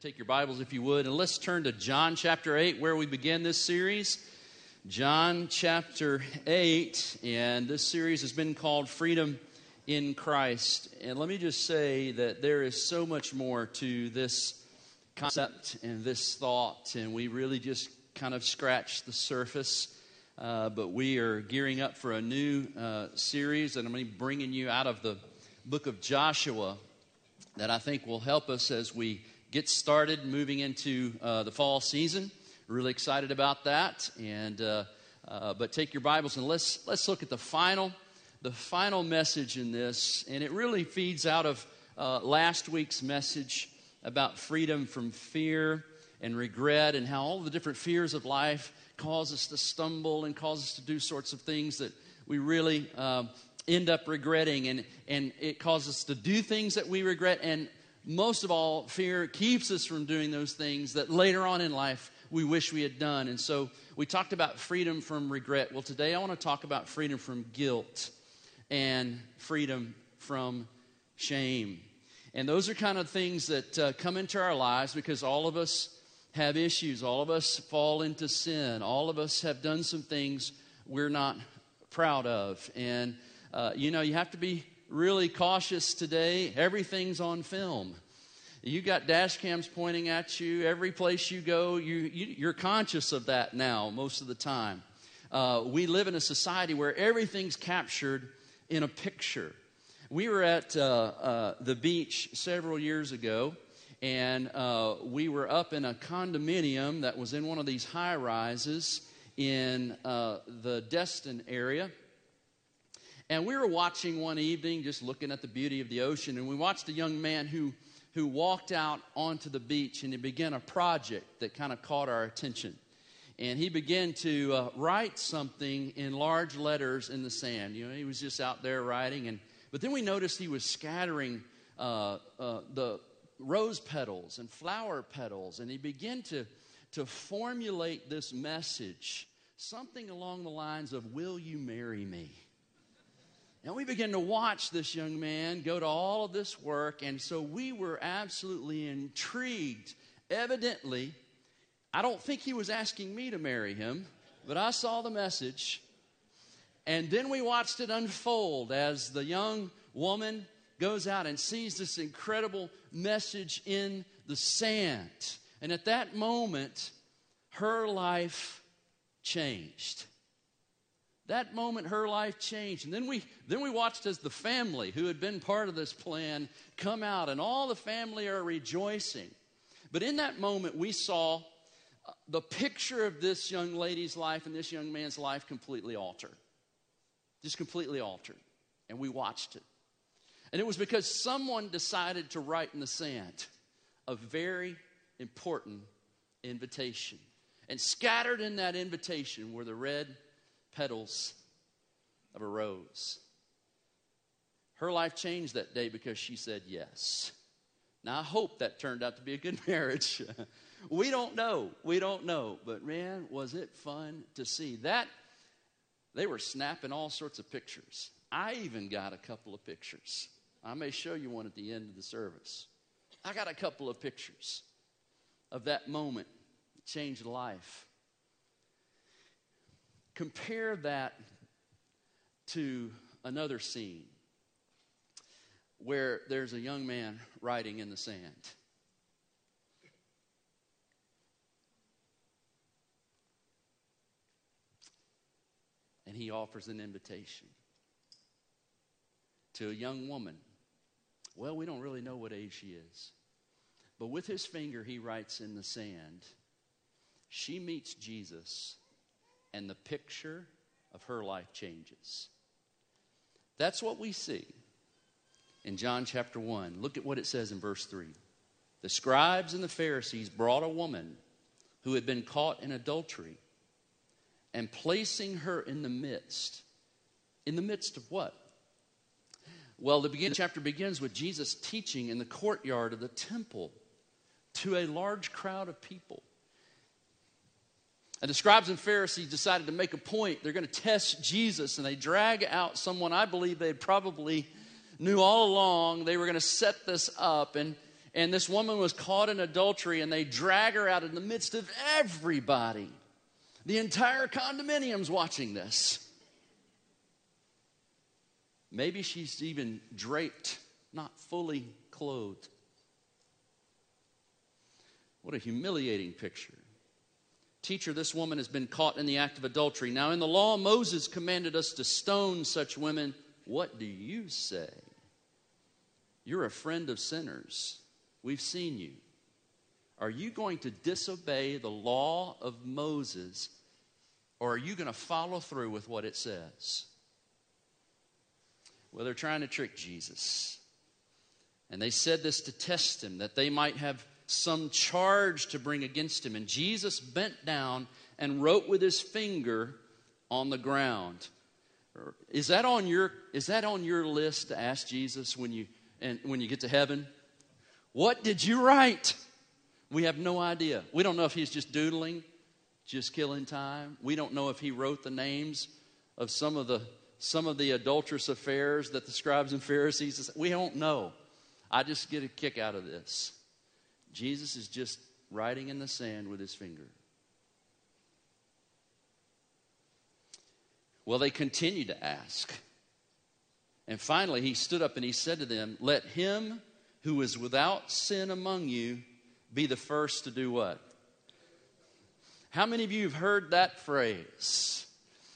take your Bibles if you would, and let's turn to John chapter 8, where we begin this series. John chapter 8, and this series has been called Freedom in Christ. And let me just say that there is so much more to this concept and this thought, and we really just kind of scratched the surface. Uh, but we are gearing up for a new uh, series, and I'm going to be bringing you out of the book of Joshua that I think will help us as we get started moving into uh, the fall season. Really excited about that. And uh, uh, but take your Bibles and let's let's look at the final the final message in this, and it really feeds out of uh, last week's message about freedom from fear and regret, and how all the different fears of life cause us to stumble and cause us to do sorts of things that we really um, end up regretting, and and it causes us to do things that we regret and most of all, fear keeps us from doing those things that later on in life we wish we had done. And so we talked about freedom from regret. Well, today I want to talk about freedom from guilt and freedom from shame. And those are kind of things that uh, come into our lives because all of us have issues. All of us fall into sin. All of us have done some things we're not proud of. And, uh, you know, you have to be really cautious today. Everything's on film. You got dash cams pointing at you every place you go. You, you, are conscious of that now most of the time. Uh, we live in a society where everything's captured in a picture. We were at uh, uh, the beach several years ago, and uh, we were up in a condominium that was in one of these high rises in uh, the Destin area. And we were watching one evening, just looking at the beauty of the ocean, and we watched a young man who, who walked out onto the beach and he began a project that kind of caught our attention. And he began to uh, write something in large letters in the sand. You know, he was just out there writing, and but then we noticed he was scattering uh, uh, the rose petals and flower petals, and he began to to formulate this message, something along the lines of "Will you marry me?" And we began to watch this young man go to all of this work, and so we were absolutely intrigued. Evidently, I don't think he was asking me to marry him, but I saw the message. And then we watched it unfold as the young woman goes out and sees this incredible message in the sand. And at that moment, her life changed that moment her life changed. And then we then we watched as the family who had been part of this plan come out and all the family are rejoicing. But in that moment we saw uh, the picture of this young lady's life and this young man's life completely alter just completely altered. And we watched it. And it was because someone decided to write in the sand a very important invitation. And scattered in that invitation were the red petals of a rose. Her life changed that day because she said yes. Now, I hope that turned out to be a good marriage. we don't know. We don't know. But man, was it fun to see that? They were snapping all sorts of pictures. I even got a couple of pictures. I may show you one at the end of the service. I got a couple of pictures of that moment. It changed life. Compare that to another scene where there's a young man writing in the sand. And he offers an invitation to a young woman. Well, we don't really know what age she is. But with his finger, he writes in the sand. She meets Jesus and the picture of her life changes. That's what we see in John chapter 1. Look at what it says in verse 3. The scribes and the Pharisees brought a woman who had been caught in adultery and placing her in the midst. In the midst of what? Well, the beginning, chapter begins with Jesus teaching in the courtyard of the temple to a large crowd of people. And the scribes and Pharisees decided to make a point. They're going to test Jesus, and they drag out someone I believe they probably knew all along. They were going to set this up. And, And this woman was caught in adultery, and they drag her out in the midst of everybody. The entire condominium's watching this. Maybe she's even draped, not fully clothed. What a humiliating picture. Teacher, this woman has been caught in the act of adultery. Now, in the law, Moses commanded us to stone such women. What do you say? You're a friend of sinners. We've seen you. Are you going to disobey the law of Moses, or are you going to follow through with what it says? Well, they're trying to trick Jesus. And they said this to test him, that they might have some charge to bring against him. And Jesus bent down and wrote with his finger on the ground. Is that on your, is that on your list to ask Jesus when you, and when you get to heaven? What did you write? We have no idea. We don't know if he's just doodling, just killing time. We don't know if he wrote the names of some of the some of the adulterous affairs that the scribes and Pharisees. We don't know. I just get a kick out of this. Jesus is just writing in the sand with his finger. Well, they continued to ask. And finally, he stood up and he said to them, Let him who is without sin among you be the first to do what? How many of you have heard that phrase?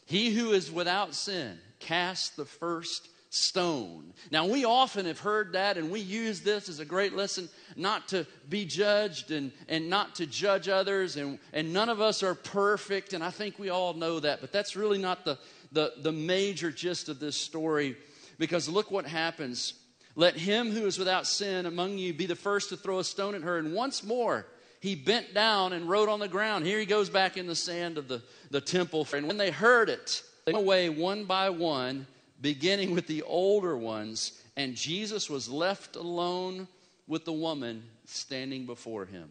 He who is without sin, cast the first stone. Now, we often have heard that, and we use this as a great lesson not to be judged and, and not to judge others, and, and none of us are perfect, and I think we all know that, but that's really not the, the, the major gist of this story, because look what happens. Let him who is without sin among you be the first to throw a stone at her, and once more, he bent down and wrote on the ground. Here he goes back in the sand of the, the temple. And when they heard it, they went away one by one beginning with the older ones, and Jesus was left alone with the woman standing before him.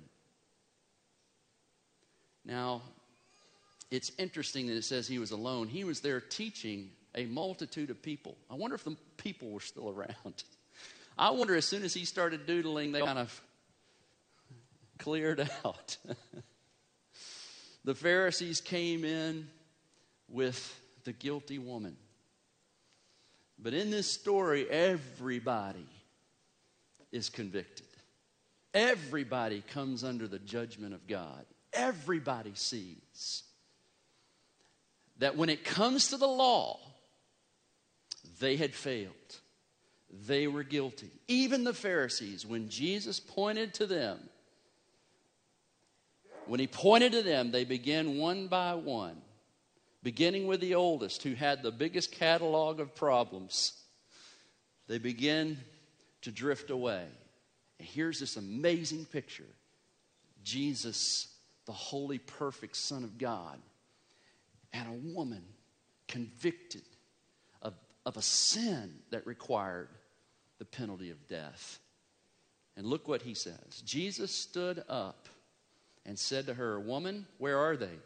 Now, it's interesting that it says he was alone. He was there teaching a multitude of people. I wonder if the people were still around. I wonder as soon as he started doodling, they kind of cleared out. the Pharisees came in with the guilty woman. But in this story, everybody is convicted. Everybody comes under the judgment of God. Everybody sees that when it comes to the law, they had failed. They were guilty. Even the Pharisees, when Jesus pointed to them, when he pointed to them, they began one by one beginning with the oldest, who had the biggest catalog of problems, they begin to drift away. And here's this amazing picture Jesus, the holy, perfect Son of God, and a woman convicted of, of a sin that required the penalty of death. And look what he says Jesus stood up and said to her, Woman, where are they?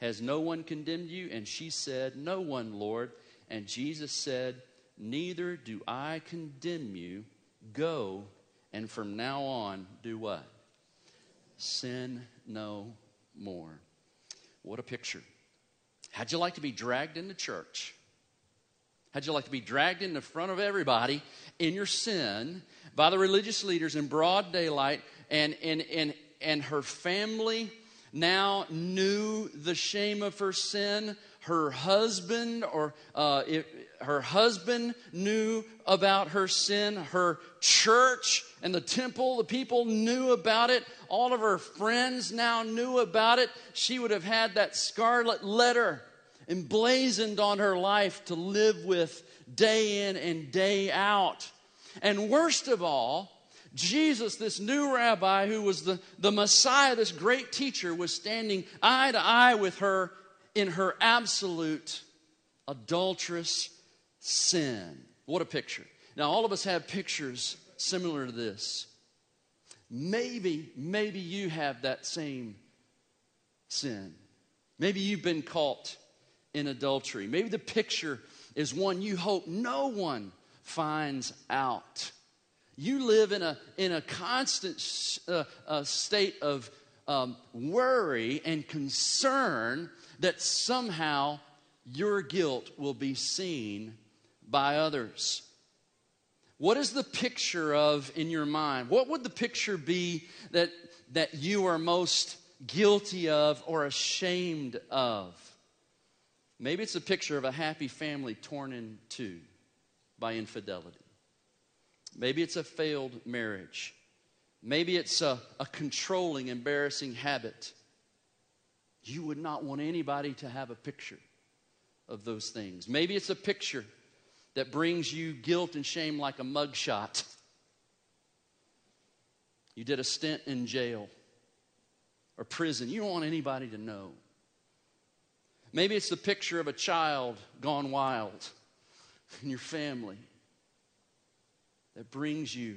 Has no one condemned you? And she said, No one, Lord. And Jesus said, Neither do I condemn you. Go, and from now on, do what? Sin no more. What a picture. How'd you like to be dragged into church? How'd you like to be dragged in the front of everybody in your sin by the religious leaders in broad daylight and, and, and, and her family now knew the shame of her sin. Her husband, or uh, it, her husband knew about her sin. Her church and the temple, the people knew about it. All of her friends now knew about it. She would have had that scarlet letter emblazoned on her life to live with day in and day out. And worst of all, Jesus, this new rabbi who was the, the Messiah, this great teacher, was standing eye to eye with her in her absolute adulterous sin. What a picture. Now, all of us have pictures similar to this. Maybe, maybe you have that same sin. Maybe you've been caught in adultery. Maybe the picture is one you hope no one finds out. You live in a, in a constant uh, uh, state of um, worry and concern that somehow your guilt will be seen by others. What is the picture of in your mind? What would the picture be that, that you are most guilty of or ashamed of? Maybe it's a picture of a happy family torn in two by infidelity. Maybe it's a failed marriage. Maybe it's a, a controlling, embarrassing habit. You would not want anybody to have a picture of those things. Maybe it's a picture that brings you guilt and shame like a mugshot. You did a stint in jail or prison. You don't want anybody to know. Maybe it's the picture of a child gone wild in your family that brings you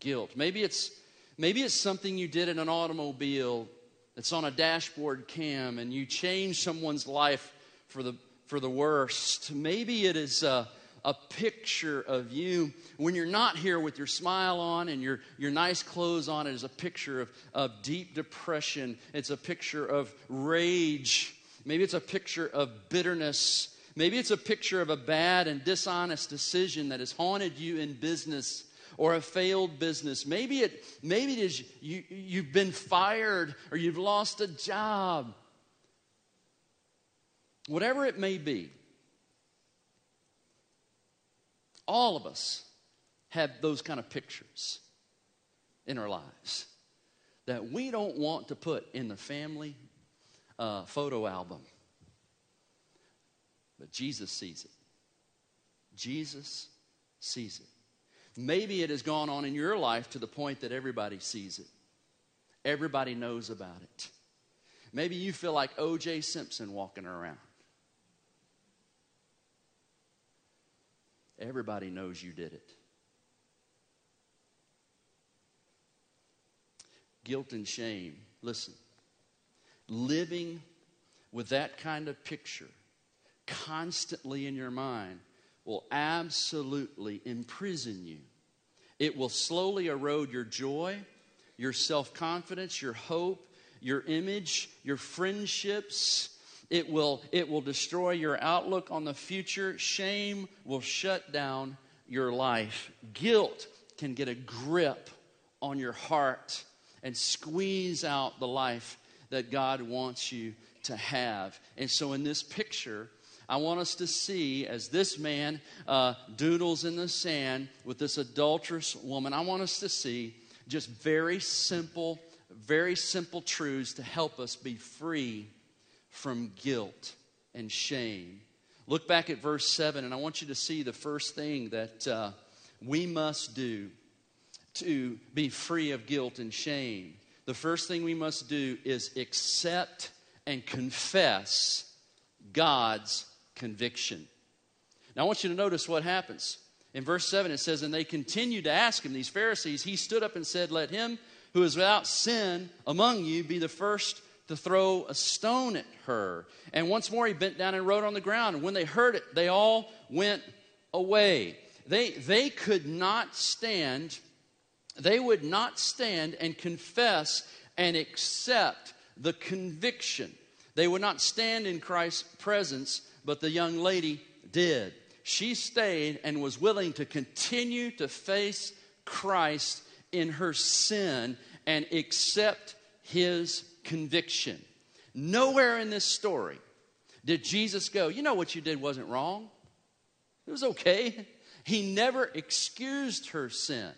guilt. Maybe it's maybe it's something you did in an automobile that's on a dashboard cam and you changed someone's life for the for the worst. Maybe it is a, a picture of you when you're not here with your smile on and your, your nice clothes on. It is a picture of, of deep depression. It's a picture of rage. Maybe it's a picture of bitterness. Maybe it's a picture of a bad and dishonest decision that has haunted you in business or a failed business. Maybe it, maybe it is you, you've been fired or you've lost a job. Whatever it may be, all of us have those kind of pictures in our lives that we don't want to put in the family uh, photo album. But Jesus sees it. Jesus sees it. Maybe it has gone on in your life to the point that everybody sees it, everybody knows about it. Maybe you feel like O.J. Simpson walking around. Everybody knows you did it. Guilt and shame. Listen, living with that kind of picture constantly in your mind will absolutely imprison you. It will slowly erode your joy, your self confidence, your hope, your image, your friendships, it will, it will destroy your outlook on the future. Shame will shut down your life. Guilt can get a grip on your heart and squeeze out the life that God wants you to have. And so, in this picture, I want us to see as this man uh, doodles in the sand with this adulterous woman, I want us to see just very simple, very simple truths to help us be free from guilt and shame. Look back at verse 7, and I want you to see the first thing that uh, we must do to be free of guilt and shame. The first thing we must do is accept and confess God's conviction. Now, I want you to notice what happens. In verse 7, it says, And they continued to ask him, these Pharisees, he stood up and said, Let him who is without sin among you be the first to throw a stone at her. And once more he bent down and wrote on the ground. And when they heard it, they all went away. They, they could not stand, they would not stand and confess and accept the conviction. They would not stand in Christ's presence, but the young lady did. She stayed and was willing to continue to face Christ in her sin and accept his conviction. Nowhere in this story did Jesus go, You know what you did wasn't wrong. It was okay. He never excused her sin.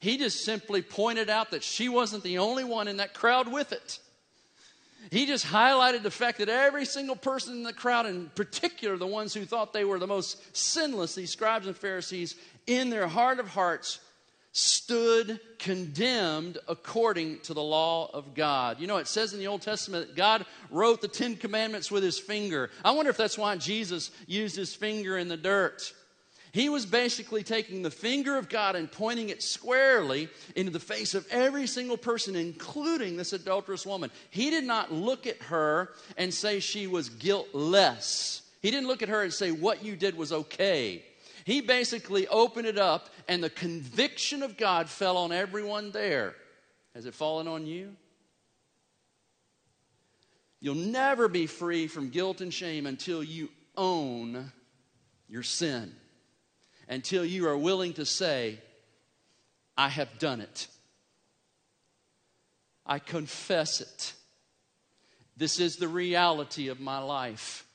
He just simply pointed out that she wasn't the only one in that crowd with it. He just highlighted the fact that every single person in the crowd, in particular the ones who thought they were the most sinless, these scribes and Pharisees, in their heart of hearts stood condemned according to the law of God. You know, it says in the Old Testament that God wrote the Ten Commandments with his finger. I wonder if that's why Jesus used his finger in the dirt. He was basically taking the finger of God and pointing it squarely into the face of every single person, including this adulterous woman. He did not look at her and say she was guiltless. He didn't look at her and say, What you did was okay. He basically opened it up, and the conviction of God fell on everyone there. Has it fallen on you? You'll never be free from guilt and shame until you own your sin, until you are willing to say, I have done it. I confess it. This is the reality of my life.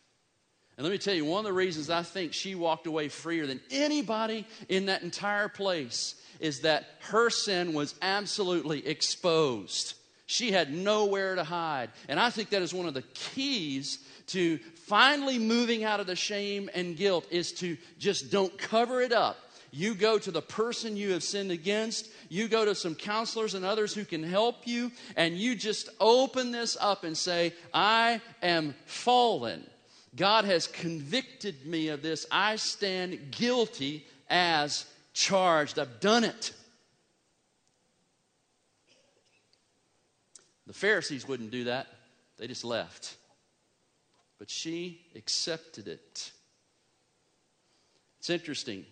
And let me tell you, one of the reasons I think she walked away freer than anybody in that entire place is that her sin was absolutely exposed. She had nowhere to hide. And I think that is one of the keys to finally moving out of the shame and guilt is to just don't cover it up. You go to the person you have sinned against. You go to some counselors and others who can help you. And you just open this up and say, I am fallen. God has convicted me of this. I stand guilty as charged. I've done it. The Pharisees wouldn't do that, they just left. But she accepted it. It's interesting.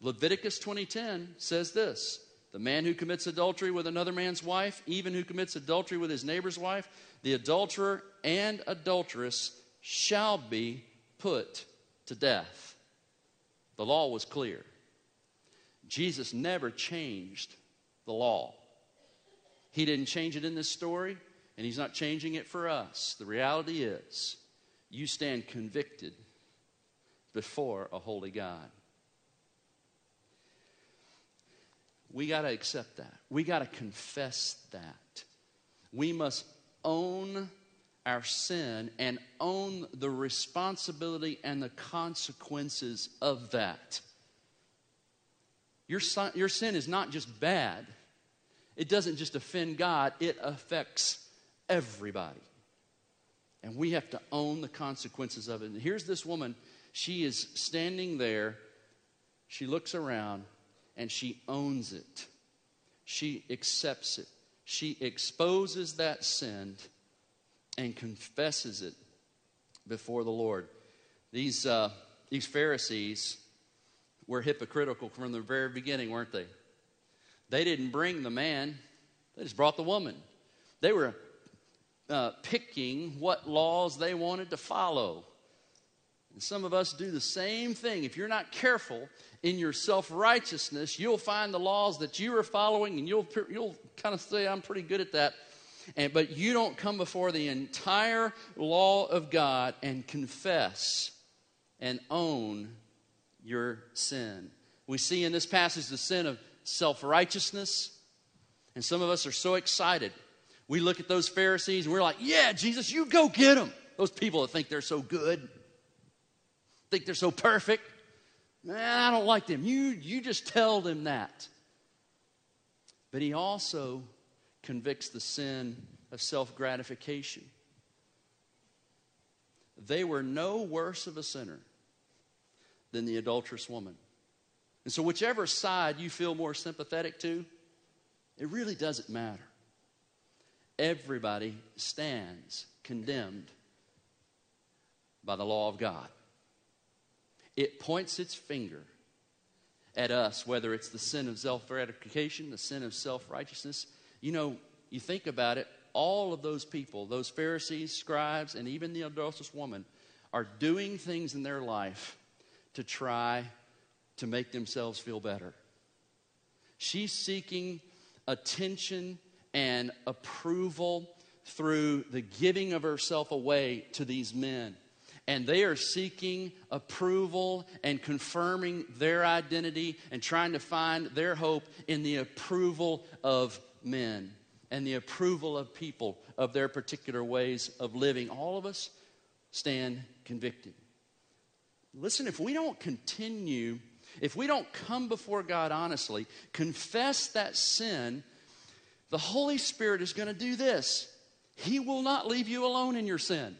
Leviticus 20:10 says this, the man who commits adultery with another man's wife, even who commits adultery with his neighbor's wife, the adulterer and adulteress shall be put to death. The law was clear. Jesus never changed the law. He didn't change it in this story, and He's not changing it for us. The reality is, you stand convicted before a holy God. We got to accept that. We got to confess that. We must own our sin and own the responsibility and the consequences of that. Your, son, your sin is not just bad, it doesn't just offend God, it affects everybody. And we have to own the consequences of it. And here's this woman, she is standing there, she looks around, and she owns it. She accepts it. She exposes that sin and confesses it before the Lord. These, uh, these Pharisees were hypocritical from the very beginning, weren't they? They didn't bring the man, they just brought the woman. They were uh, picking what laws they wanted to follow. And some of us do the same thing. If you're not careful in your self righteousness, you'll find the laws that you are following and you'll, you'll kind of say, I'm pretty good at that. And, but you don't come before the entire law of God and confess and own your sin. We see in this passage the sin of self righteousness. And some of us are so excited. We look at those Pharisees and we're like, yeah, Jesus, you go get them. Those people that think they're so good, think they're so perfect. Man, I don't like them. You, you just tell them that. But he also convicts the sin of self gratification. They were no worse of a sinner than the adulterous woman. And so, whichever side you feel more sympathetic to, it really doesn't matter. Everybody stands condemned by the law of God. It points its finger at us, whether it's the sin of self gratification, the sin of self righteousness, you know, you think about it, all of those people, those Pharisees, scribes, and even the adulterous woman, are doing things in their life to try to make themselves feel better. She's seeking attention and approval through the giving of herself away to these men. And they are seeking approval and confirming their identity and trying to find their hope in the approval of men and the approval of people of their particular ways of living. All of us stand convicted. Listen, if we don't continue, if we don't come before God honestly, confess that sin, the Holy Spirit is going to do this. He will not leave you alone in your sin.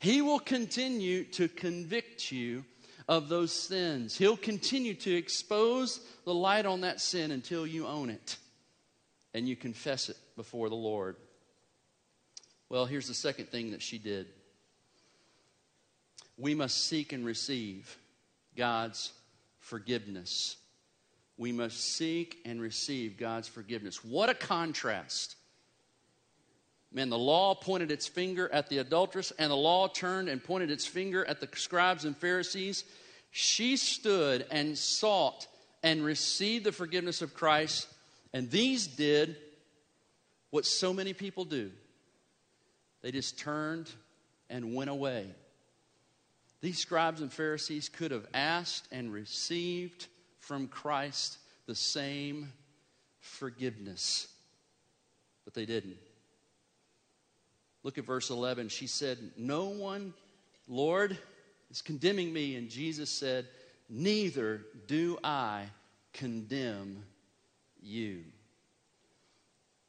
He will continue to convict you of those sins. He'll continue to expose the light on that sin until you own it and you confess it before the Lord. Well, here's the second thing that she did we must seek and receive God's forgiveness. We must seek and receive God's forgiveness. What a contrast. Man, the law pointed its finger at the adulteress, and the law turned and pointed its finger at the scribes and Pharisees. She stood and sought and received the forgiveness of Christ, and these did what so many people do they just turned and went away. These scribes and Pharisees could have asked and received from Christ the same forgiveness, but they didn't. Look at verse 11. She said, No one, Lord, is condemning me. And Jesus said, Neither do I condemn you.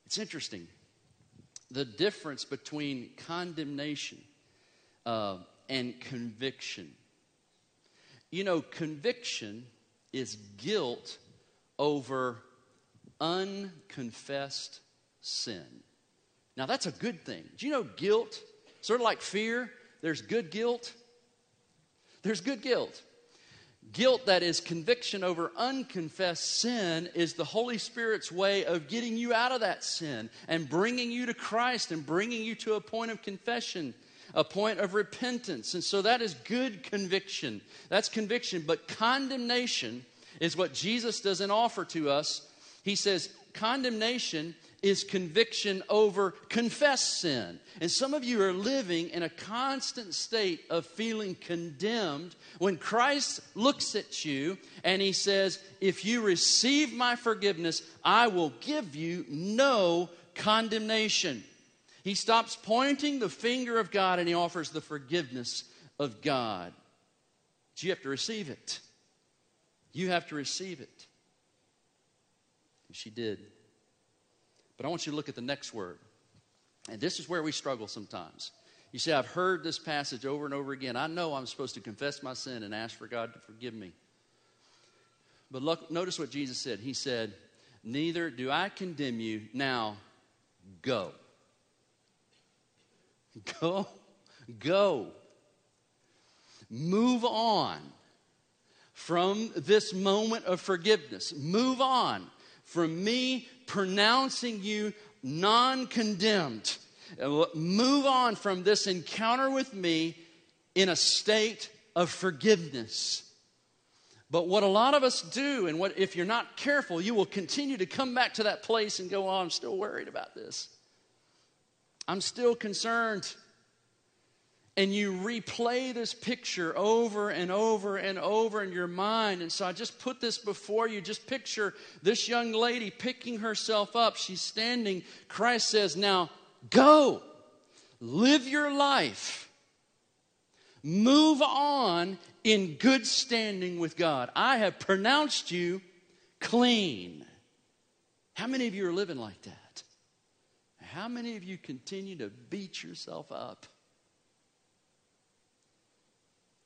It's interesting the difference between condemnation uh, and conviction. You know, conviction is guilt over unconfessed sin. Now, that's a good thing. Do you know guilt? Sort of like fear, there's good guilt. There's good guilt. Guilt that is conviction over unconfessed sin is the Holy Spirit's way of getting you out of that sin and bringing you to Christ and bringing you to a point of confession, a point of repentance. And so that is good conviction. That's conviction. But condemnation is what Jesus doesn't offer to us. He says, condemnation is conviction over confessed sin. And some of you are living in a constant state of feeling condemned when Christ looks at you and he says, If you receive my forgiveness, I will give you no condemnation. He stops pointing the finger of God and he offers the forgiveness of God. But you have to receive it. You have to receive it. And she did. But I want you to look at the next word. And this is where we struggle sometimes. You see, I've heard this passage over and over again. I know I'm supposed to confess my sin and ask for God to forgive me. But look, notice what Jesus said. He said, Neither do I condemn you. Now, go. Go. Go. Move on from this moment of forgiveness. Move on from me pronouncing you non condemned. Uh, move on from this encounter with me in a state of forgiveness. But what a lot of us do, and what if you're not careful, you will continue to come back to that place and go, Oh, I'm still worried about this. I'm still concerned and you replay this picture over and over and over in your mind. And so I just put this before you. Just picture this young lady picking herself up. She's standing. Christ says, Now go, live your life, move on in good standing with God. I have pronounced you clean. How many of you are living like that? How many of you continue to beat yourself up?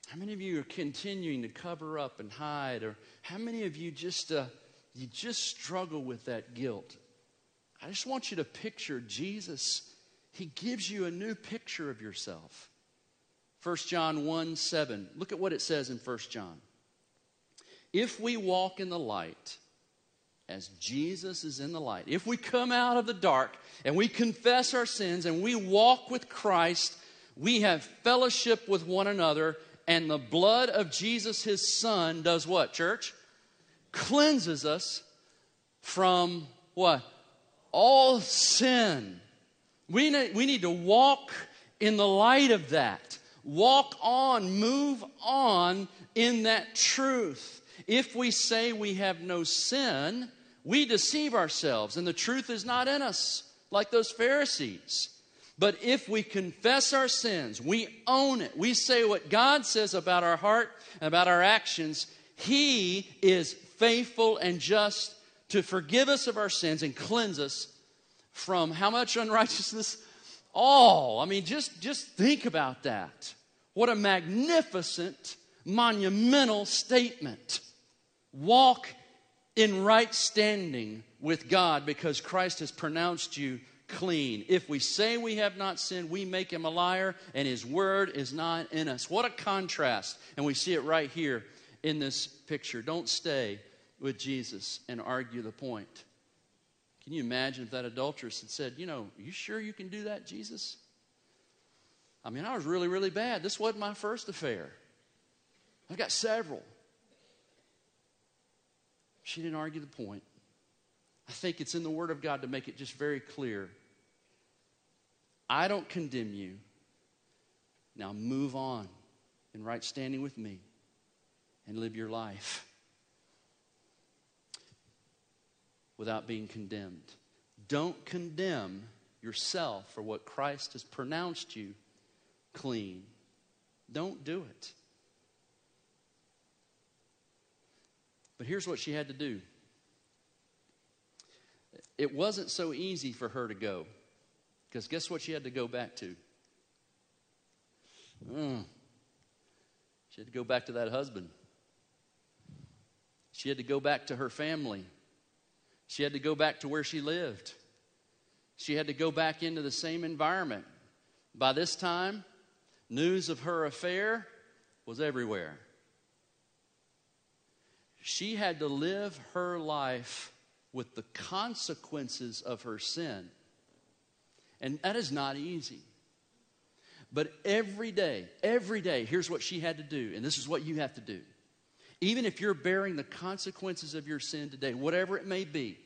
How many of you are continuing to cover up and hide? Or how many of you just, uh, you just struggle with that guilt? I just want you to picture Jesus. He gives you a new picture of yourself. 1 John 1 7. Look at what it says in 1 John. If we walk in the light, as Jesus is in the light, if we come out of the dark and we confess our sins and we walk with Christ, we have fellowship with one another, and the blood of Jesus, his son, does what, church? Cleanses us from what? All sin. We need, we need to walk in the light of that. Walk on, move on in that truth. If we say we have no sin, we deceive ourselves, and the truth is not in us, like those Pharisees. But if we confess our sins, we own it, we say what God says about our heart, and about our actions, He is faithful and just to forgive us of our sins and cleanse us from how much unrighteousness? All. I mean, just, just think about that. What a magnificent, monumental statement. Walk in right standing with God because Christ has pronounced you clean. If we say we have not sinned, we make him a liar, and his word is not in us. What a contrast. And we see it right here in this picture. Don't stay with Jesus and argue the point. Can you imagine if that adulteress had said, You know, are you sure you can do that, Jesus? I mean, I was really, really bad. This wasn't my first affair. I've got several. She didn't argue the point. I think it's in the Word of God to make it just very clear. I don't condemn you. Now move on in right standing with me and live your life without being condemned. Don't condemn yourself for what Christ has pronounced you clean. Don't do it. But here's what she had to do it wasn't so easy for her to go. Because guess what she had to go back to? Mm. She had to go back to that husband. She had to go back to her family. She had to go back to where she lived. She had to go back into the same environment. By this time, news of her affair was everywhere. She had to live her life with the consequences of her sin. And that is not easy. But every day, every day, here's what she had to do, and this is what you have to do. Even if you're bearing the consequences of your sin today, whatever it may be,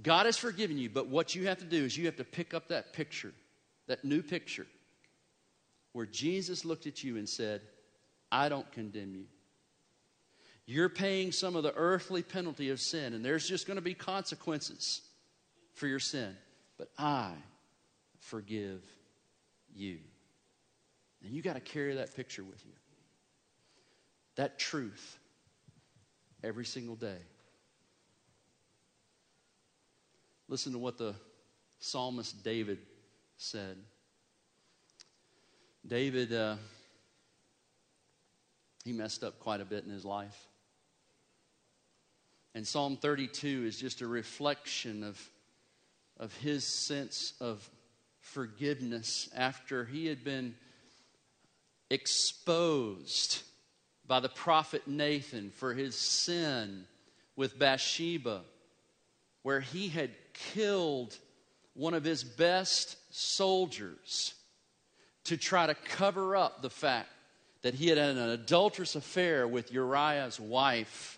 God has forgiven you, but what you have to do is you have to pick up that picture, that new picture, where Jesus looked at you and said, I don't condemn you. You're paying some of the earthly penalty of sin, and there's just going to be consequences for your sin. But I forgive you. And you got to carry that picture with you. That truth every single day. Listen to what the psalmist David said. David, uh, he messed up quite a bit in his life. And Psalm 32 is just a reflection of, of his sense of forgiveness after he had been exposed by the prophet Nathan for his sin with Bathsheba, where he had killed one of his best soldiers to try to cover up the fact that he had had an adulterous affair with Uriah's wife.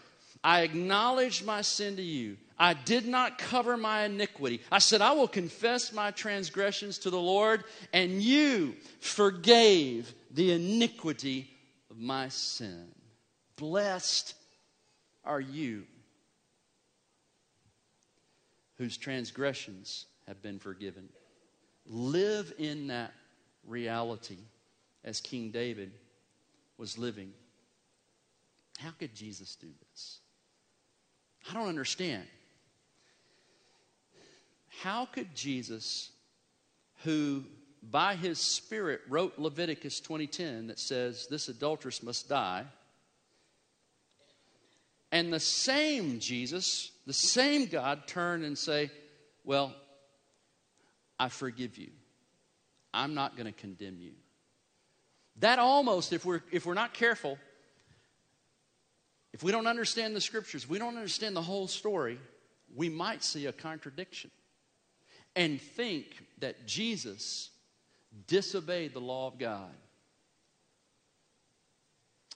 I acknowledged my sin to you. I did not cover my iniquity. I said, I will confess my transgressions to the Lord, and you forgave the iniquity of my sin. Blessed are you whose transgressions have been forgiven. Live in that reality as King David was living. How could Jesus do this? I don't understand. How could Jesus, who by his spirit wrote Leviticus 20:10 that says this adulteress must die, and the same Jesus, the same God turn and say, "Well, I forgive you. I'm not going to condemn you." That almost if we're if we're not careful if we don't understand the scriptures, we don't understand the whole story, we might see a contradiction and think that Jesus disobeyed the law of God.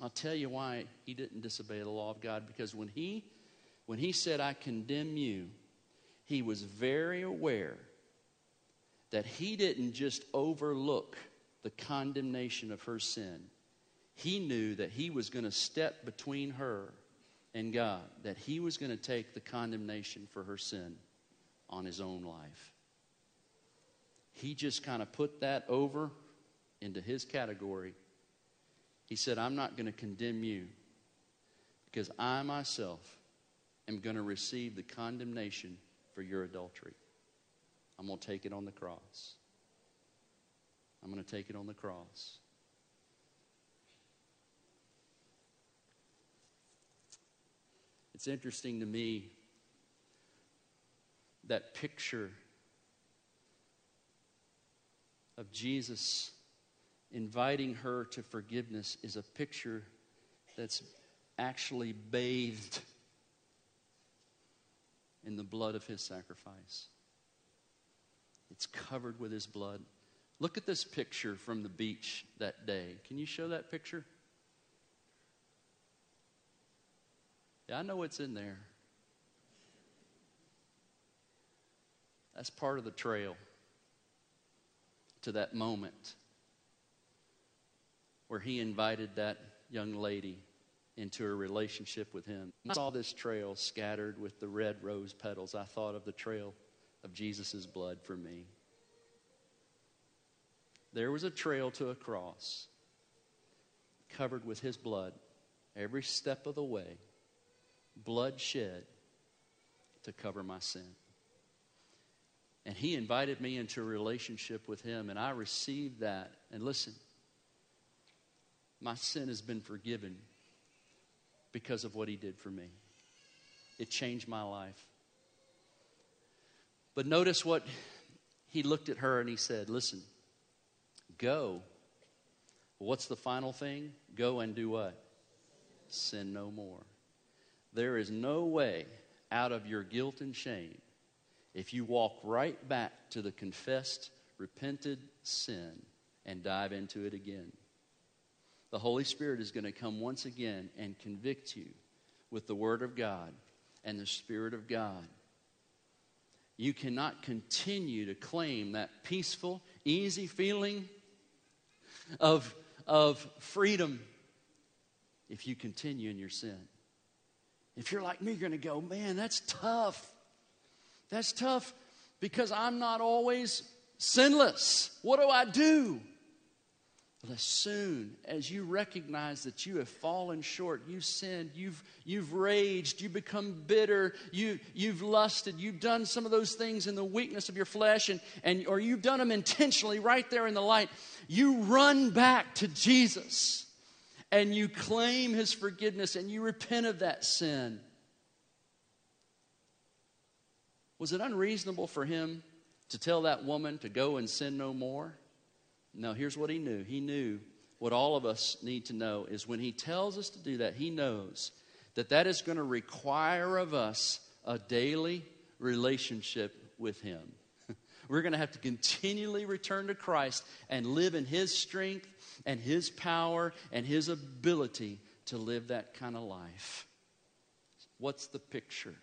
I'll tell you why he didn't disobey the law of God because when he when he said I condemn you, he was very aware that he didn't just overlook the condemnation of her sin he knew that he was going to step between her and God, that he was going to take the condemnation for her sin on his own life. He just kind of put that over into his category He said, I'm not going to condemn you because I myself am going to receive the condemnation for your adultery. I'm going to take it on the cross. I'm going to take it on the cross. It's interesting to me that picture of Jesus inviting her to forgiveness is a picture that's actually bathed in the blood of his sacrifice. It's covered with his blood. Look at this picture from the beach that day. Can you show that picture? Yeah, I know what's in there. That's part of the trail to that moment where he invited that young lady into a relationship with him. I saw this trail scattered with the red rose petals. I thought of the trail of Jesus' blood for me. There was a trail to a cross covered with his blood every step of the way, blood shed to cover my sin. And he invited me into a relationship with him, and I received that. And listen, my sin has been forgiven because of what he did for me. It changed my life. But notice what he looked at her and he said, Listen, go. What's the final thing? Go and do what? Sin no more. There is no way out of your guilt and shame if you walk right back to the confessed, repented sin and dive into it again. The Holy Spirit is going to come once again and convict you with the Word of God and the Spirit of God. You cannot continue to claim that peaceful, easy feeling of, of freedom if you continue in your sin. If you're like me, you're going to go, man, that's tough. That's tough because I'm not always sinless. What do I do? Well, as soon as you recognize that you have fallen short, you've sinned, you've, you've raged, you become bitter, you, you've lusted, you've done some of those things in the weakness of your flesh, and, and, or you've done them intentionally right there in the light, you run back to Jesus and you claim his forgiveness and you repent of that sin. Was it unreasonable for him to tell that woman to go and sin no more? No, here's what he knew. He knew what all of us need to know is when he tells us to do that, he knows that that is going to require of us a daily relationship with him. We're going to have to continually return to Christ and live in his strength and his power and his ability to live that kind of life. What's the picture?